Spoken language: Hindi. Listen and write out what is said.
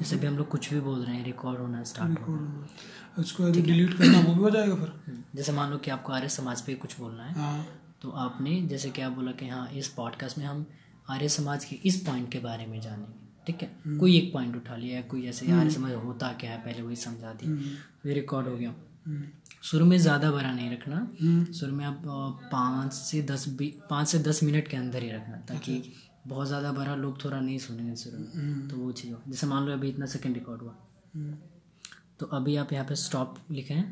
जैसे भी हम लोग कुछ भी बोल रहे हैं रिकॉर्ड होना स्टार्ट हो होना। उसको डिलीट करना वो भी हो जाएगा फिर? जैसे मान लो कि आपको आर्य समाज पे कुछ बोलना है हाँ। तो आपने जैसे कि आप बोला कि हाँ इस पॉडकास्ट में हम आर्य समाज के इस पॉइंट के बारे में जानेंगे ठीक है? कोई एक पॉइंट उठा लिया या कोई जैसे आर्य समाज होता क्या है पहले वही समझा दी। ये रिकॉर्ड हो गया। हम्म, शुरू में ज़्यादा बड़ा नहीं रखना। हम्म, शुरू में आप पाँच से दस पाँच से दस मिनट के अंदर ही रखना ताकि बहुत ज़्यादा भरा लोग थोड़ा नहीं सुनेंगे शुरू में। तो वो चीज़ हो जैसे मान लो अभी इतना सेकेंड रिकॉर्ड हुआ। हम्म। तो अभी आप यहाँ पे स्टॉप लिखे। हैं